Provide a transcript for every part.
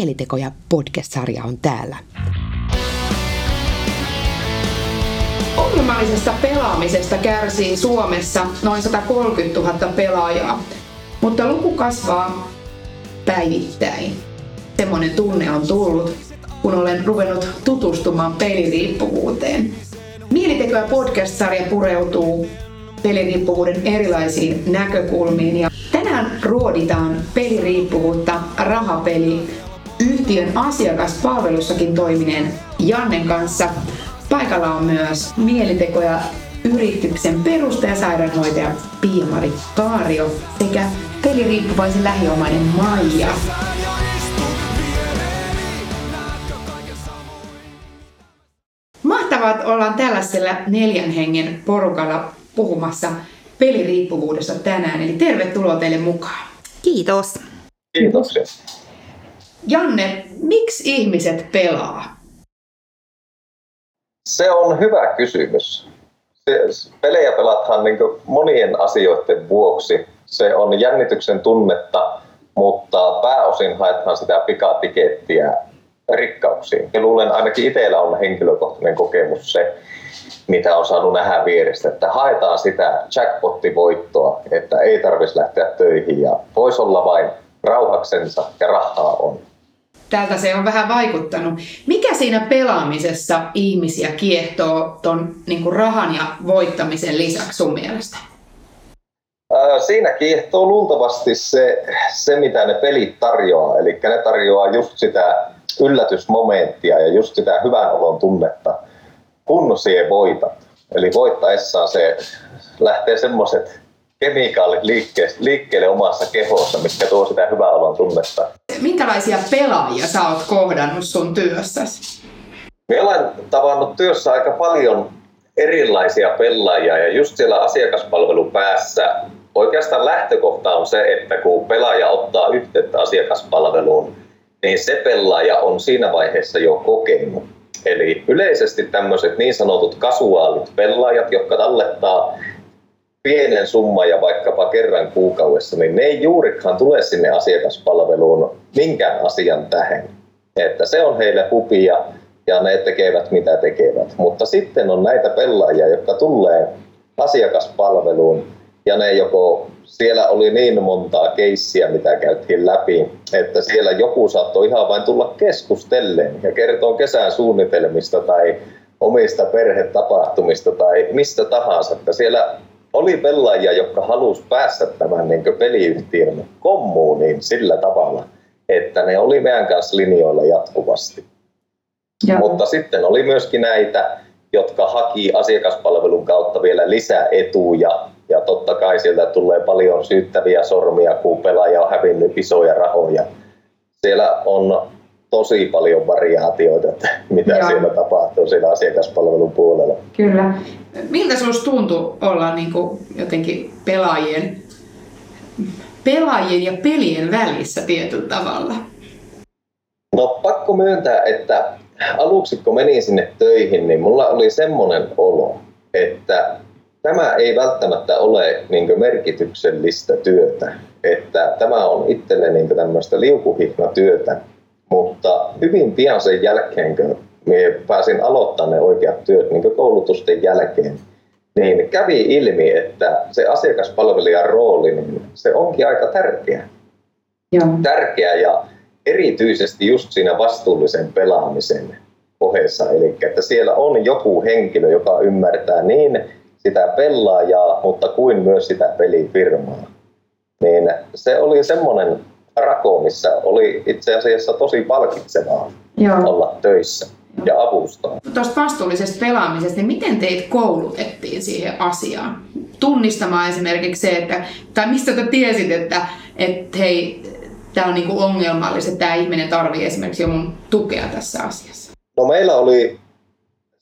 Mielitekoja podcast-sarja on täällä. Ongelmallisesta pelaamisesta kärsii Suomessa noin 130 000 pelaajaa, mutta luku kasvaa päivittäin. Semmoinen tunne on tullut, kun olen ruvennut tutustumaan peliriippuvuuteen. Mielitekoja podcast-sarja pureutuu peliriippuvuuden erilaisiin näkökulmiin ja tänään ruoditaan peliriippuvuutta rahapeli yhtiön asiakaspalvelussakin toimineen Jannen kanssa. Paikalla on myös mielitekoja yrityksen perustaja sairaanhoitaja Pia-Mari Kaario sekä peliriippuvaisen lähiomainen Maija. Mahtavaa, että ollaan tällaisella neljän hengen porukalla puhumassa peliriippuvuudesta tänään. Eli tervetuloa teille mukaan. Kiitos. Kiitoksia. Janne, miksi ihmiset pelaa? Se on hyvä kysymys. Se, pelejä pelataan niin monien asioiden vuoksi. Se on jännityksen tunnetta, mutta pääosin haetaan sitä pikatikettiä rikkauksiin. Ja luulen ainakin itsellä on henkilökohtainen kokemus se, mitä on saanut nähdä vierestä, että haetaan sitä jackpottivoittoa, että ei tarvitsisi lähteä töihin ja voisi olla vain rauhaksensa ja rahaa on. Tältä se on vähän vaikuttanut. Mikä siinä pelaamisessa ihmisiä kiehtoo ton niin rahan ja voittamisen lisäksi sun mielestä? Siinä kiehtoo luultavasti se, se, mitä ne pelit tarjoaa. Eli ne tarjoaa just sitä yllätysmomenttia ja just sitä hyvän olon tunnetta kun siihen voitat. Eli voittaessaan se lähtee semmoiset kemikaalit liikkeelle, liikkeelle omassa kehossa, mitkä tuo sitä hyvää olon tunnetta. Minkälaisia pelaajia sä oot kohdannut sun työssäsi? Minä olen tavannut työssä aika paljon erilaisia pelaajia ja just siellä asiakaspalvelun päässä oikeastaan lähtökohta on se, että kun pelaaja ottaa yhteyttä asiakaspalveluun, niin se pelaaja on siinä vaiheessa jo kokenut Eli yleisesti tämmöiset niin sanotut kasuaalit pelaajat, jotka tallettaa pienen summan ja vaikkapa kerran kuukaudessa, niin ne ei juurikaan tule sinne asiakaspalveluun minkään asian tähän. Että se on heille hupia ja ne tekevät mitä tekevät. Mutta sitten on näitä pelaajia, jotka tulee asiakaspalveluun ja ne joko siellä oli niin montaa keissiä, mitä käytiin läpi, että siellä joku saattoi ihan vain tulla keskustelleen ja kertoa kesän suunnitelmista tai omista perhetapahtumista tai mistä tahansa. Että siellä oli pelaajia, jotka halusi päästä tämän niin peliyhtiön kommuuniin sillä tavalla, että ne oli meidän kanssa linjoilla jatkuvasti. Ja. Mutta sitten oli myöskin näitä, jotka haki asiakaspalvelun kautta vielä lisää etuja ja totta kai sieltä tulee paljon syyttäviä sormia, kun pelaaja on hävinnyt isoja rahoja. Siellä on tosi paljon variaatioita, että mitä Joo. siellä tapahtuu siellä asiakaspalvelun puolella. Kyllä. Miltä sinusta tuntui olla niin kuin jotenkin pelaajien, pelaajien ja pelien välissä tietyllä tavalla? No pakko myöntää, että aluksi kun menin sinne töihin, niin mulla oli semmoinen olo, että tämä ei välttämättä ole niin merkityksellistä työtä. Että tämä on itselle niin tämmöistä liukuhihnatyötä, mutta hyvin pian sen jälkeen, kun minä pääsin aloittamaan ne oikeat työt niin koulutusten jälkeen, niin kävi ilmi, että se asiakaspalvelijan rooli, niin se onkin aika tärkeä. Joo. Tärkeä ja erityisesti just siinä vastuullisen pelaamisen ohessa. Eli että siellä on joku henkilö, joka ymmärtää niin sitä pelaajaa, mutta kuin myös sitä pelifirmaa. Niin se oli semmoinen rako, missä oli itse asiassa tosi palkitsevaa Joo. olla töissä ja avustaa. Tuosta vastuullisesta pelaamisesta, niin miten teit koulutettiin siihen asiaan? Tunnistamaan esimerkiksi se, että, tai mistä te tiesit, että, että hei, tämä on niinku ongelmallista, että tämä ihminen tarvitsee esimerkiksi jo mun tukea tässä asiassa? No meillä oli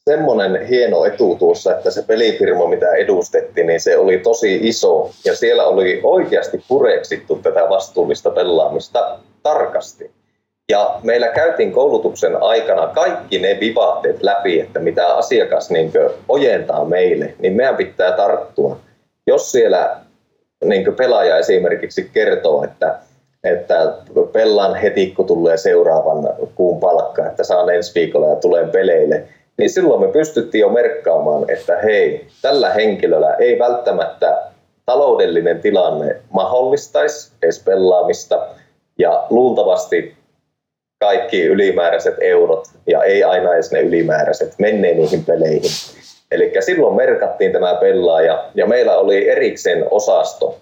semmoinen hieno etu tuossa, että se pelifirma, mitä edustettiin, niin se oli tosi iso ja siellä oli oikeasti pureksittu tätä vastuullista pelaamista tarkasti. Ja meillä käytiin koulutuksen aikana kaikki ne vivahteet läpi, että mitä asiakas niin ojentaa meille, niin meidän pitää tarttua. Jos siellä niin pelaaja esimerkiksi kertoo, että että pellaan heti, kun tulee seuraavan kuun palkka, että saan ensi viikolla ja tulen peleille, niin silloin me pystyttiin jo merkkaamaan, että hei, tällä henkilöllä ei välttämättä taloudellinen tilanne mahdollistaisi edes pelaamista, ja luultavasti kaikki ylimääräiset eurot, ja ei aina edes ne ylimääräiset, menee niihin peleihin. Eli silloin merkattiin tämä pelaaja, ja meillä oli erikseen osasto,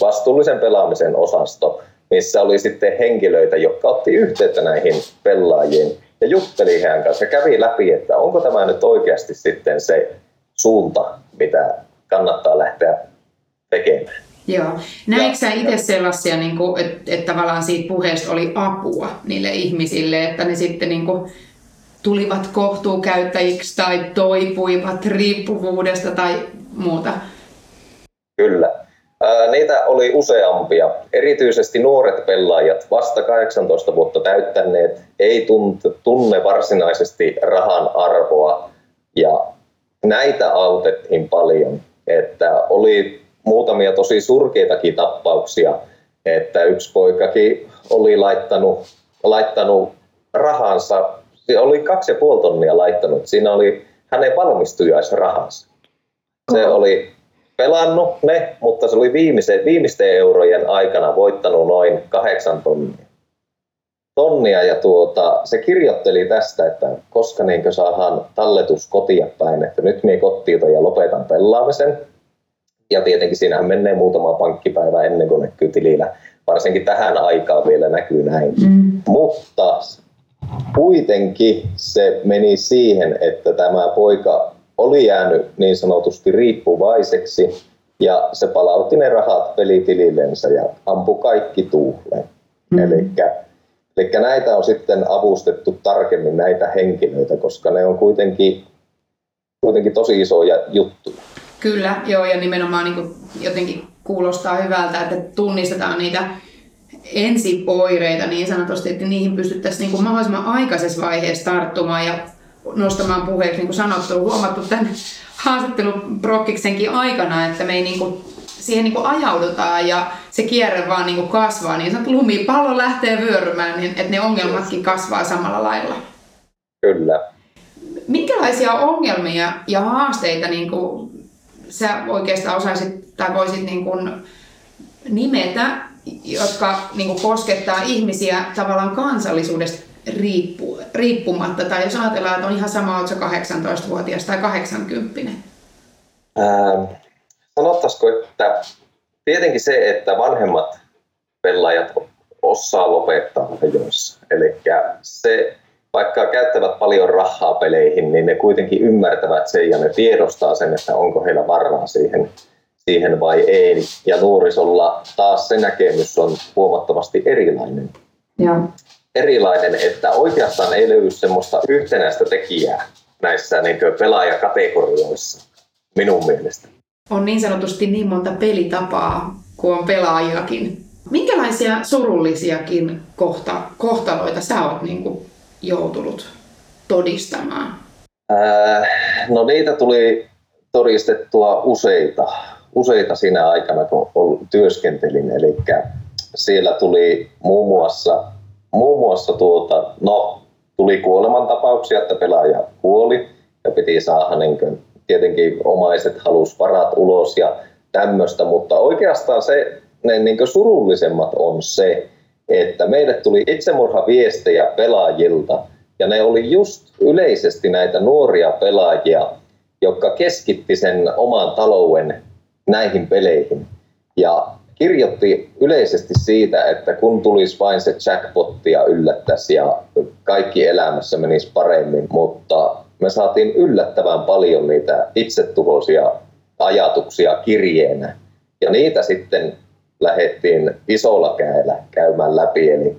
vastuullisen pelaamisen osasto, missä oli sitten henkilöitä, jotka otti yhteyttä näihin pelaajiin ja jutteli heidän kanssa ja kävi läpi, että onko tämä nyt oikeasti sitten se suunta, mitä kannattaa lähteä tekemään. Joo. Näetkö sä itse sellaisia, niin kuin, että, että tavallaan siitä puheesta oli apua niille ihmisille, että ne sitten niin kuin, tulivat kohtuukäyttäjiksi tai toipuivat riippuvuudesta tai muuta? Kyllä. Niitä oli useampia. Erityisesti nuoret pelaajat, vasta 18 vuotta täyttäneet, ei tunne varsinaisesti rahan arvoa ja näitä autettiin paljon. Että oli muutamia tosi surkeitakin tappauksia, että yksi poikakin oli laittanut, laittanut rahansa, se oli kaksi ja puoli tonnia laittanut, siinä oli hänen valmistujaisrahansa. Se oli pelannut ne, mutta se oli viimeisten, viimeisten eurojen aikana voittanut noin kahdeksan tonnia. tonnia ja tuota, se kirjoitteli tästä, että koska niin saadaan talletus kotia päin, että nyt minä kotiin ja lopetan pelaamisen. Ja tietenkin siinähän menee muutama pankkipäivä ennen kuin näkyy tilillä. Varsinkin tähän aikaan vielä näkyy näin. Mm. Mutta kuitenkin se meni siihen, että tämä poika oli jäänyt niin sanotusti riippuvaiseksi ja se palautti ne rahat pelitilillensä ja ampui kaikki tuuleen. Mm. Eli näitä on sitten avustettu tarkemmin näitä henkilöitä, koska ne on kuitenkin, kuitenkin tosi isoja juttuja. Kyllä, joo, ja nimenomaan niin jotenkin kuulostaa hyvältä, että tunnistetaan niitä ensipoireita niin sanotusti, että niihin pystyttäisiin niin kuin mahdollisimman aikaisessa vaiheessa tarttumaan ja nostamaan puheeksi, niin kuin sanottu, huomattu tämän haastattelun Brokkiksenkin aikana, että me ei niin kuin, siihen niin kuin ajaudutaan ja se kierre vaan niin kuin kasvaa, niin sanottu lumipallo lähtee vyörymään, niin että ne ongelmatkin kasvaa samalla lailla. Kyllä. Minkälaisia ongelmia ja haasteita niin kuin sä oikeastaan osaisit tai voisit niin kuin nimetä, jotka niin kuin koskettaa ihmisiä tavallaan kansallisuudesta riippu, riippumatta, tai jos ajatellaan, että on ihan sama, oletko 18-vuotias tai 80 ähm, Sanottaisiko, että tietenkin se, että vanhemmat pelaajat osaa lopettaa ajoissa. Eli se, vaikka käyttävät paljon rahaa peleihin, niin ne kuitenkin ymmärtävät sen ja ne tiedostaa sen, että onko heillä varaa siihen, siihen vai ei. Ja nuorisolla taas se näkemys on huomattavasti erilainen. Ja erilainen, että oikeastaan ei löydy semmoista yhtenäistä tekijää näissä niin pelaajakategorioissa, minun mielestä. On niin sanotusti niin monta pelitapaa kuin on pelaajiakin. Minkälaisia surullisiakin kohta, kohtaloita sä oot niin kuin joutunut todistamaan? Ää, no niitä tuli todistettua useita, useita siinä aikana, kun työskentelin. Eli siellä tuli muun muassa muun muassa tuota, no, tuli kuolemantapauksia, että pelaaja kuoli ja piti saada niin kuin, tietenkin omaiset halus varat ulos ja tämmöistä, mutta oikeastaan se, ne niin kuin surullisemmat on se, että meille tuli itsemurhaviestejä pelaajilta ja ne oli just yleisesti näitä nuoria pelaajia, jotka keskitti sen oman talouden näihin peleihin. Ja kirjoitti yleisesti siitä, että kun tulisi vain se jackpotti ja yllättäisi ja kaikki elämässä menisi paremmin, mutta me saatiin yllättävän paljon niitä itsetuhoisia ajatuksia kirjeenä. Ja niitä sitten lähdettiin isolla käellä käymään läpi, eli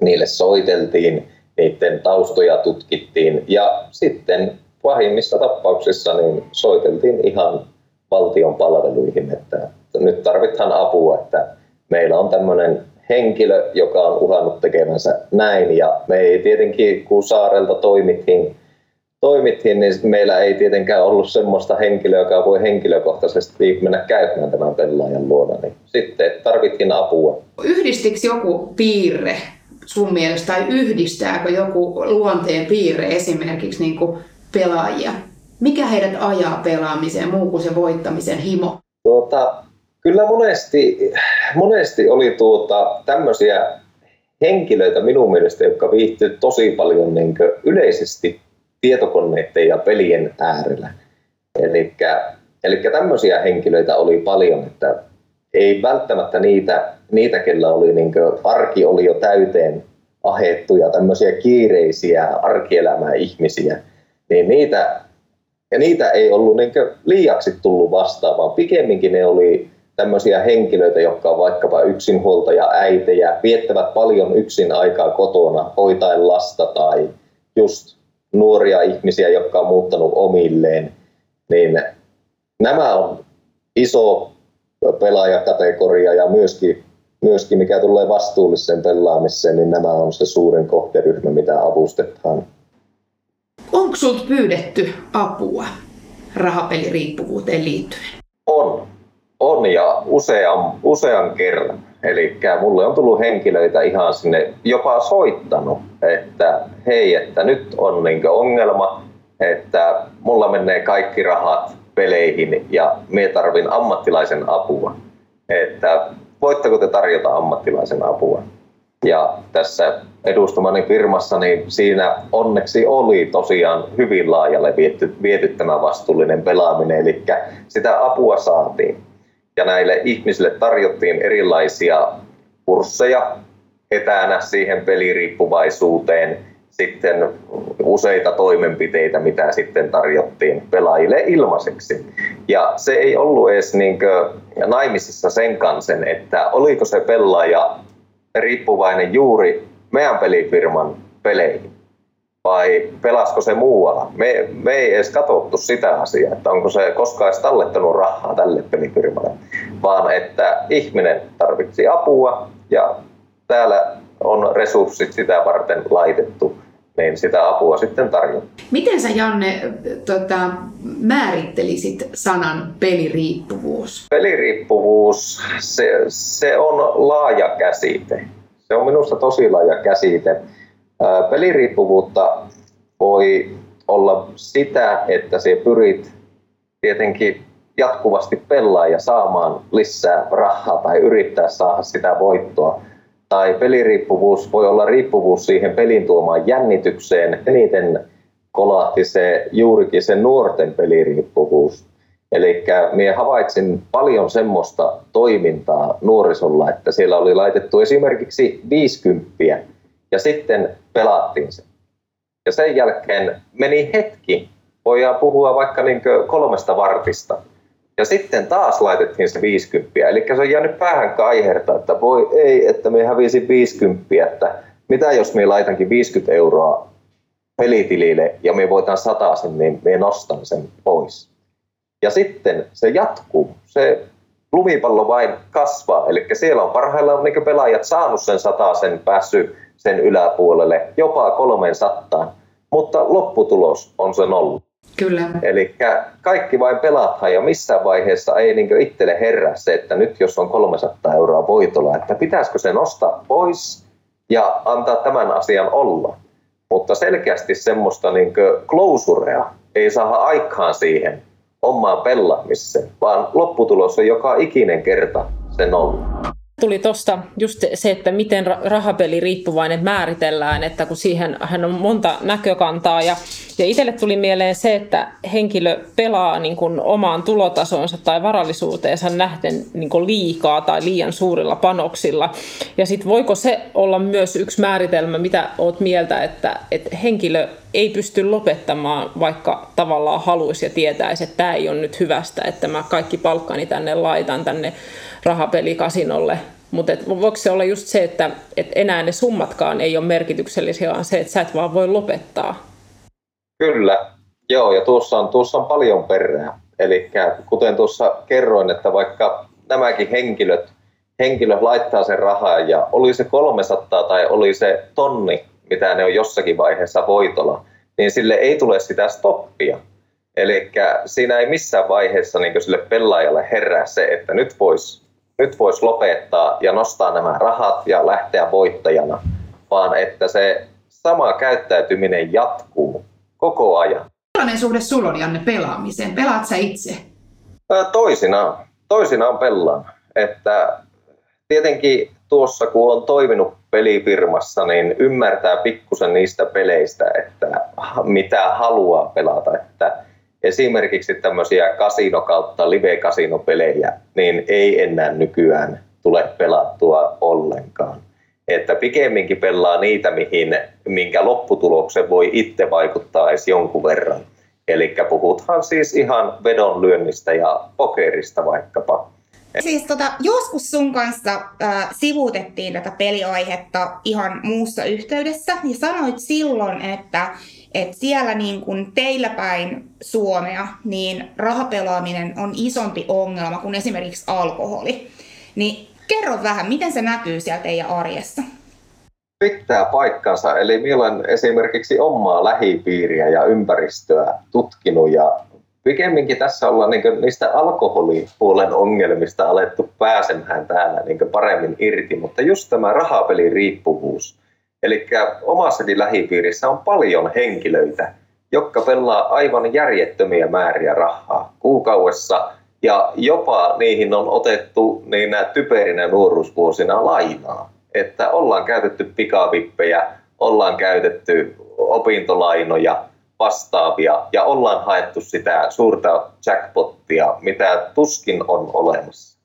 niille soiteltiin, niiden taustoja tutkittiin ja sitten pahimmissa tapauksissa niin soiteltiin ihan valtion palveluihin, että nyt tarvitaan apua, että meillä on tämmöinen henkilö, joka on uhannut tekemänsä näin ja me ei tietenkin, kun saarelta toimittiin, toimittiin, niin meillä ei tietenkään ollut semmoista henkilöä, joka voi henkilökohtaisesti mennä käymään tämän pelaajan luona. Niin sitten tarvittiin apua. Yhdistikö joku piirre sun mielestä, tai yhdistääkö joku luonteen piirre esimerkiksi niin kuin pelaajia? Mikä heidät ajaa pelaamiseen muu kuin se voittamisen himo? Tuota, kyllä monesti, monesti oli tuota, tämmöisiä henkilöitä minun mielestä, jotka viihtyivät tosi paljon niin yleisesti tietokoneiden ja pelien äärellä. Eli tämmöisiä henkilöitä oli paljon, että ei välttämättä niitä, niitä kellä oli niin arki oli jo täyteen ahettuja, tämmöisiä kiireisiä arkielämää ihmisiä, niin niitä, ja niitä ei ollut niin liiaksi tullut vastaan, vaan pikemminkin ne oli tämmöisiä henkilöitä, jotka on vaikkapa yksinhuoltaja äitejä, viettävät paljon yksin aikaa kotona, hoitaen lasta tai just nuoria ihmisiä, jotka on muuttanut omilleen, niin nämä on iso pelaajakategoria ja myöskin, myöskin mikä tulee vastuulliseen pelaamiseen, niin nämä on se suurin kohderyhmä, mitä avustetaan. Onko sinulta pyydetty apua rahapeliriippuvuuteen liittyen? On. On ja usean, usean kerran. Eli mulle on tullut henkilöitä ihan sinne, jopa soittanut, että hei, että nyt on niin ongelma, että mulla menee kaikki rahat peleihin ja me tarvin ammattilaisen apua. Että voitteko te tarjota ammattilaisen apua? Ja tässä edustamani firmassa, niin siinä onneksi oli tosiaan hyvin laajalle viety, viety tämä vastuullinen pelaaminen, eli sitä apua saatiin ja näille ihmisille tarjottiin erilaisia kursseja etänä siihen peliriippuvaisuuteen, sitten useita toimenpiteitä, mitä sitten tarjottiin pelaajille ilmaiseksi. Ja se ei ollut edes niin naimisissa sen kanssa, että oliko se pelaaja riippuvainen juuri meidän pelifirman peleihin vai pelasko se muualla. Me, me ei edes katsottu sitä asiaa, että onko se koskaan edes tallettanut rahaa tälle pelifirmalle, vaan että ihminen tarvitsi apua ja täällä on resurssit sitä varten laitettu, niin sitä apua sitten tarjotaan. Miten sä Janne tota, määrittelisit sanan peliriippuvuus? Peliriippuvuus, se, se on laaja käsite. Se on minusta tosi laaja käsite Peliriippuvuutta voi olla sitä, että se pyrit tietenkin jatkuvasti pelaa ja saamaan lisää rahaa tai yrittää saada sitä voittoa. Tai peliriippuvuus voi olla riippuvuus siihen pelin tuomaan jännitykseen. Eniten kolahti se juurikin se nuorten peliriippuvuus. Eli minä havaitsin paljon semmoista toimintaa nuorisolla, että siellä oli laitettu esimerkiksi 50 ja sitten pelattiin se. Ja sen jälkeen meni hetki, voidaan puhua vaikka niin kolmesta vartista. Ja sitten taas laitettiin se 50. Eli se on jäänyt päähän kaiherta, että voi ei, että me hävisi 50, että mitä jos me laitankin 50 euroa pelitilille ja me voitaan sataa sen, niin me nostan sen pois. Ja sitten se jatkuu. Se lumipallo vain kasvaa. Eli siellä on parhaillaan niin pelaajat saanut sen sen päässyt sen yläpuolelle, jopa kolmen sattaan, mutta lopputulos on se nolla. Kyllä. Eli kaikki vain pelataan ja missään vaiheessa ei niin itselle herää se, että nyt jos on 300 euroa voitolla, että pitäisikö se nostaa pois ja antaa tämän asian olla. Mutta selkeästi semmoista niin klausurea ei saa aikaan siihen omaan pelaamiseen, vaan lopputulos on joka ikinen kerta se nolla tuli tuosta just se, että miten rahapeli riippuvainen määritellään, että kun siihen hän on monta näkökantaa ja, ja itselle tuli mieleen se, että henkilö pelaa niin kuin omaan tulotasonsa tai varallisuuteensa nähden niin kuin liikaa tai liian suurilla panoksilla. Ja sitten voiko se olla myös yksi määritelmä, mitä oot mieltä, että, että henkilö ei pysty lopettamaan, vaikka tavallaan haluaisi ja tietäisi, että tämä ei ole nyt hyvästä, että mä kaikki palkkani tänne laitan tänne rahapelikasinolle. Mutta voiko se olla just se, että et enää ne summatkaan ei ole merkityksellisiä, vaan se, että sä et vaan voi lopettaa? Kyllä, joo, ja tuossa on, tuossa on paljon perää. Eli kuten tuossa kerroin, että vaikka nämäkin henkilöt, henkilöt laittaa sen rahaa ja oli se 300 tai oli se tonni, mitä ne on jossakin vaiheessa voitolla, niin sille ei tule sitä stoppia. Eli siinä ei missään vaiheessa niin sille pelaajalle herää se, että nyt voisi nyt vois lopettaa ja nostaa nämä rahat ja lähteä voittajana, vaan että se sama käyttäytyminen jatkuu koko ajan. Millainen suhde sulla on, Janne, pelaamiseen? Pelaat sä itse? Toisinaan. Toisinaan pelaan. Että tietenkin tuossa, kun on toiminut pelifirmassa, niin ymmärtää pikkusen niistä peleistä, että mitä haluaa pelata. Että esimerkiksi tämmöisiä kasino kautta live-kasinopelejä, niin ei enää nykyään tule pelattua ollenkaan. Että pikemminkin pelaa niitä, mihin, minkä lopputuloksen voi itse vaikuttaa edes jonkun verran. Eli puhuthan siis ihan vedonlyönnistä ja pokerista vaikkapa. Siis tota, joskus sun kanssa äh, sivuutettiin tätä peliaihetta ihan muussa yhteydessä ja sanoit silloin, että, että siellä niin kuin teillä päin Suomea niin rahapelaaminen on isompi ongelma kuin esimerkiksi alkoholi. Niin kerro vähän, miten se näkyy siellä teidän arjessa? Pitää paikkansa. Eli minä olen esimerkiksi omaa lähipiiriä ja ympäristöä tutkinut ja pikemminkin tässä ollaan niin niistä alkoholipuolen ongelmista alettu pääsemään täällä niin paremmin irti, mutta just tämä rahapeliriippuvuus. Eli omassakin lähipiirissä on paljon henkilöitä, jotka pelaa aivan järjettömiä määriä rahaa kuukaudessa ja jopa niihin on otettu niin nämä typerinä nuoruusvuosina lainaa. Että ollaan käytetty pikavippejä, ollaan käytetty opintolainoja, vastaavia ja ollaan haettu sitä suurta jackpottia, mitä tuskin on olemassa.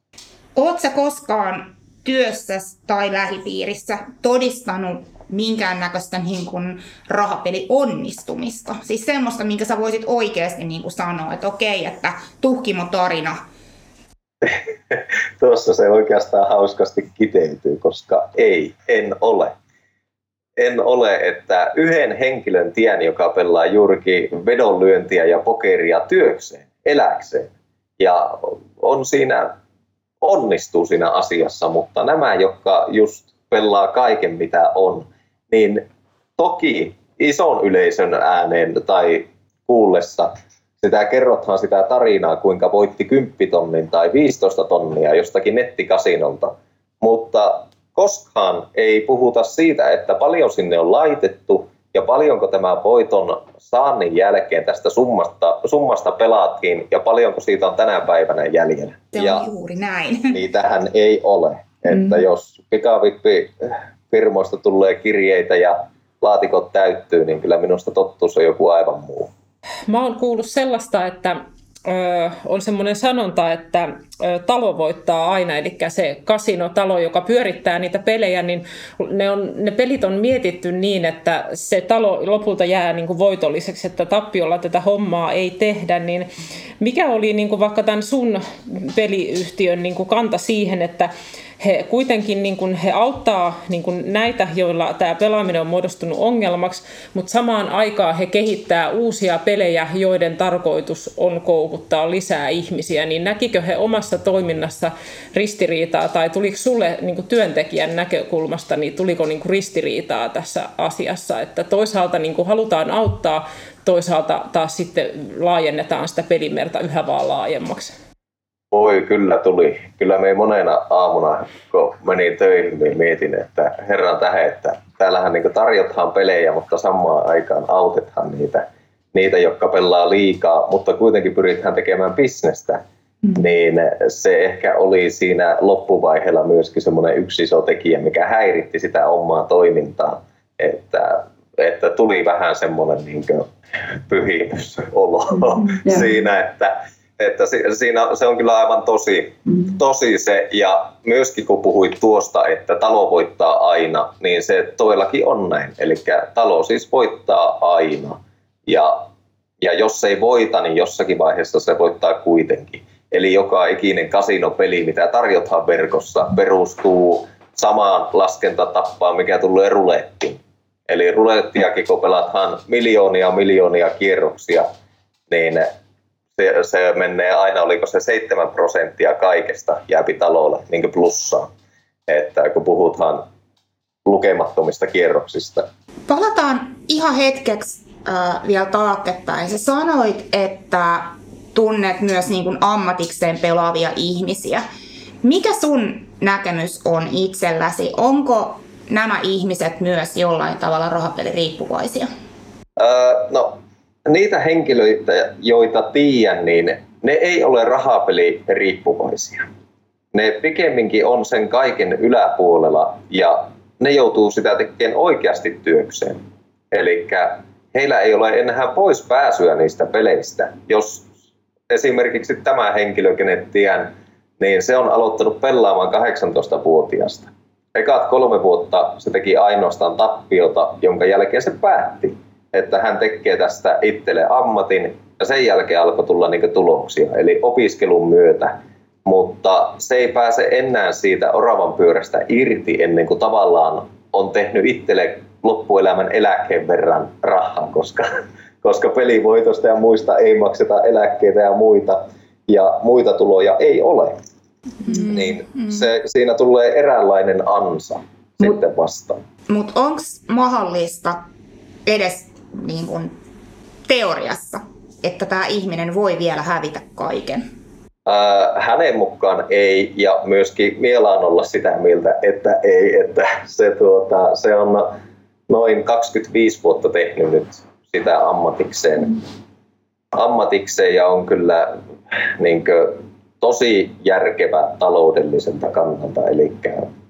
Oletko koskaan työssä tai lähipiirissä todistanut minkäännäköistä niin kuin rahapeli onnistumista? Siis semmoista, minkä sä voisit oikeasti niin kuin sanoa, että okei, että tuhkimo tarina. Tuossa se oikeastaan hauskasti kiteytyy, koska ei, en ole en ole, että yhden henkilön tien, joka pelaa juurikin vedonlyöntiä ja pokeria työkseen, eläkseen. Ja on siinä, onnistuu siinä asiassa, mutta nämä, jotka just pelaa kaiken mitä on, niin toki ison yleisön ääneen tai kuullessa sitä kerrothan sitä tarinaa, kuinka voitti 10 tonnin tai 15 tonnia jostakin nettikasinolta. Mutta koskaan ei puhuta siitä, että paljon sinne on laitettu ja paljonko tämä voiton saannin jälkeen tästä summasta, summasta pelaattiin ja paljonko siitä on tänä päivänä jäljellä. Se on ja juuri näin. Niitähän ei ole. Että mm. jos pikavippi firmoista tulee kirjeitä ja laatikot täyttyy, niin kyllä minusta tottuus on joku aivan muu. Mä oon kuullut sellaista, että on semmoinen sanonta, että talo voittaa aina, eli se kasinotalo, joka pyörittää niitä pelejä, niin ne, on, ne pelit on mietitty niin, että se talo lopulta jää niin kuin voitolliseksi, että tappiolla tätä hommaa ei tehdä, niin mikä oli niin kuin vaikka tämän sun peliyhtiön niin kuin kanta siihen, että he kuitenkin niin kuin, he auttaa niin kuin näitä, joilla tämä pelaaminen on muodostunut ongelmaksi, mutta samaan aikaan he kehittää uusia pelejä, joiden tarkoitus on koukuttaa lisää ihmisiä. Niin näkikö he omassa toiminnassa ristiriitaa tai tuliko sulle niin kuin työntekijän näkökulmasta, niin tuliko niin kuin ristiriitaa tässä asiassa, että toisaalta niin kuin halutaan auttaa, toisaalta taas sitten laajennetaan sitä pelimerta yhä vaan laajemmaksi? Voi, kyllä tuli. Kyllä me monena aamuna, kun menin töihin, niin mietin, että herran tähän, että täällähän niin tarjotaan pelejä, mutta samaan aikaan autethan niitä, niitä, jotka pelaa liikaa, mutta kuitenkin pyritään tekemään bisnestä. Mm. Niin se ehkä oli siinä loppuvaiheella myöskin semmoinen yksi iso tekijä, mikä häiritti sitä omaa toimintaa. Että, että tuli vähän semmoinen niin pyhimysolo mm, siinä, että että siinä, se on kyllä aivan tosi, tosi se. Ja myöskin kun puhuit tuosta, että talo voittaa aina, niin se todellakin on näin. Eli talo siis voittaa aina. Ja, ja jos se ei voita, niin jossakin vaiheessa se voittaa kuitenkin. Eli joka ikinen kasinopeli, mitä tarjotaan verkossa, perustuu samaan laskentatappaan, mikä tulee rulettiin. Eli rulettiakin, kun pelataan miljoonia miljoonia kierroksia, niin se, se menee aina, oliko se 7 prosenttia kaikesta jääpi talolle niin plussaa. Että kun puhutaan lukemattomista kierroksista. Palataan ihan hetkeksi äh, vielä taaksepäin. Sä sanoit, että tunnet myös niin kuin ammatikseen pelaavia ihmisiä. Mikä sun näkemys on itselläsi? Onko nämä ihmiset myös jollain tavalla rahapeliriippuvaisia? Öö, no, niitä henkilöitä, joita tiedän, niin ne ei ole rahapeliriippuvaisia. Ne pikemminkin on sen kaiken yläpuolella ja ne joutuu sitä tekemään oikeasti työkseen. Eli heillä ei ole enää pois pääsyä niistä peleistä. Jos esimerkiksi tämä henkilö, kenet tiedän, niin se on aloittanut pelaamaan 18-vuotiaasta. Ekat kolme vuotta se teki ainoastaan tappiota, jonka jälkeen se päätti, että hän tekee tästä itselle ammatin ja sen jälkeen alkoi tulla niin tuloksia, eli opiskelun myötä. Mutta se ei pääse enää siitä oravan pyörästä irti ennen kuin tavallaan on tehnyt itselle loppuelämän eläkkeen verran rahaa, koska, koska pelivoitosta ja muista ei makseta eläkkeitä ja muita, ja muita tuloja ei ole. Mm, niin mm. Se, siinä tulee eräänlainen ansa mut, sitten vastaan. Mutta onko mahdollista edes niin kun, teoriassa, että tämä ihminen voi vielä hävitä kaiken? Äh, hänen mukaan ei, ja myöskin Miela on olla sitä mieltä, että ei, että se, tuota, se on noin 25 vuotta tehnyt nyt sitä ammatikseen, ammatikseen ja on kyllä niin kuin, tosi järkevä taloudelliselta kannalta, eli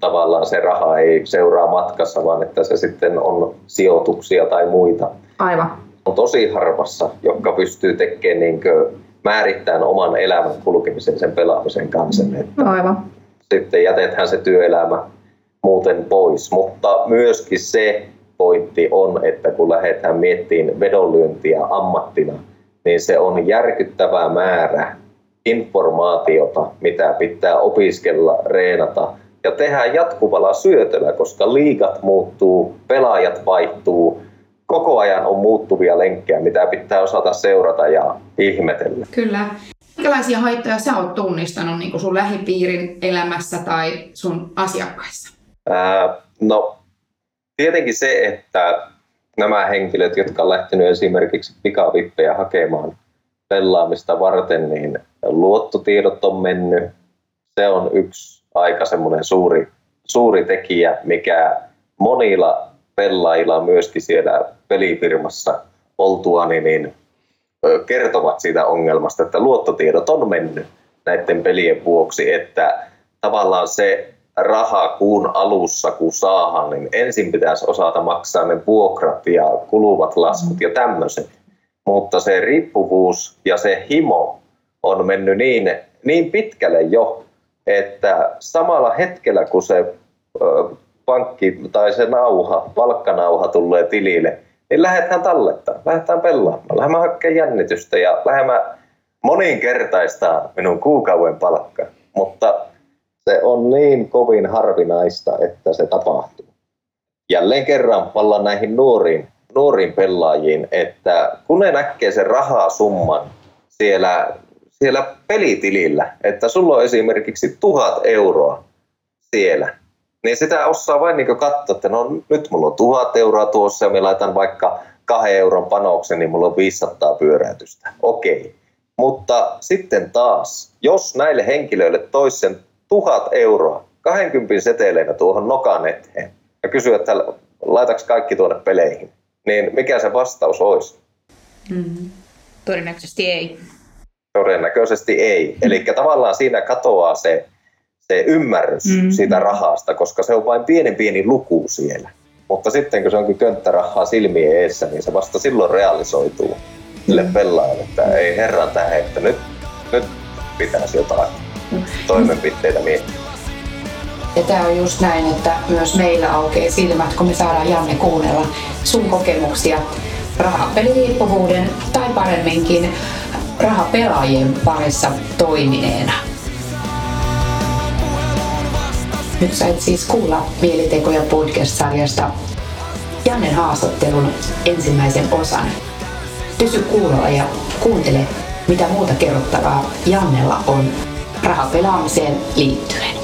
tavallaan se raha ei seuraa matkassa, vaan että se sitten on sijoituksia tai muita. Aivan. On tosi harvassa, jotka pystyy tekemään niin määrittämään oman elämän kulkemisen sen pelaamisen kanssa. Että Aivan. Sitten jätetään se työelämä muuten pois, mutta myöskin se pointti on, että kun lähdetään miettimään vedonlyöntiä ammattina, niin se on järkyttävä määrä informaatiota, mitä pitää opiskella, reenata ja tehdä jatkuvalla syötöllä, koska liigat muuttuu, pelaajat vaihtuu, koko ajan on muuttuvia lenkkejä, mitä pitää osata seurata ja ihmetellä. Kyllä. Minkälaisia haittoja sä oot tunnistanut niin kuin sun lähipiirin elämässä tai sun asiakkaissa? Ää, no, tietenkin se, että nämä henkilöt, jotka on lähtenyt esimerkiksi pikavippejä hakemaan pelaamista varten, niin luottotiedot on mennyt. Se on yksi aika semmoinen suuri, suuri tekijä, mikä monilla pelaajilla myöskin siellä pelifirmassa oltuani, niin kertovat siitä ongelmasta, että luottotiedot on mennyt näiden pelien vuoksi, että tavallaan se raha kuun alussa, kun saahan, niin ensin pitäisi osata maksaa ne vuokrat ja kuluvat laskut ja tämmöiset. Mutta se riippuvuus ja se himo on mennyt niin, niin pitkälle jo, että samalla hetkellä kun se pankki tai se nauha, palkkanauha tulee tilille, niin lähdetään tallettaa, lähdetään pelaamaan, lähdetään hakemaan jännitystä ja lähdetään moninkertaistaa minun kuukauden palkka. Mutta se on niin kovin harvinaista, että se tapahtuu. Jälleen kerran pallaan näihin nuoriin, nuoriin pelaajiin, että kun ne näkee sen rahasumman siellä siellä pelitilillä, että sulla on esimerkiksi tuhat euroa siellä, niin sitä osaa vain niin katsoa, että no nyt mulla on tuhat euroa tuossa ja me laitan vaikka kahden euron panoksen, niin mulla on 500 pyöräytystä. Okei. Mutta sitten taas, jos näille henkilöille tois sen tuhat euroa 20 seteleinä tuohon nokan eteen ja kysyä, että laitaks kaikki tuonne peleihin, niin mikä se vastaus olisi? Mm. Todennäköisesti ei. Todennäköisesti ei. Eli tavallaan siinä katoaa se, se ymmärrys mm-hmm. siitä rahasta, koska se on vain pieni pieni luku siellä. Mutta sitten kun se onkin könttärahaa silmien eessä, niin se vasta silloin realisoituu sille mm. pelaajalle, että ei herran tähän, että nyt, nyt pitäisi jotain toimenpiteitä miettiä. Ja tämä on just näin, että myös meillä aukeaa silmät, kun me saadaan Janne kuunnella sun kokemuksia rahapeliriippuvuuden tai paremminkin rahapelaajien parissa toimineena. Nyt sait siis kuulla Mielitekoja podcast-sarjasta Jannen haastattelun ensimmäisen osan. Pysy kuulolla ja kuuntele, mitä muuta kerrottavaa Jannella on rahapelaamiseen liittyen.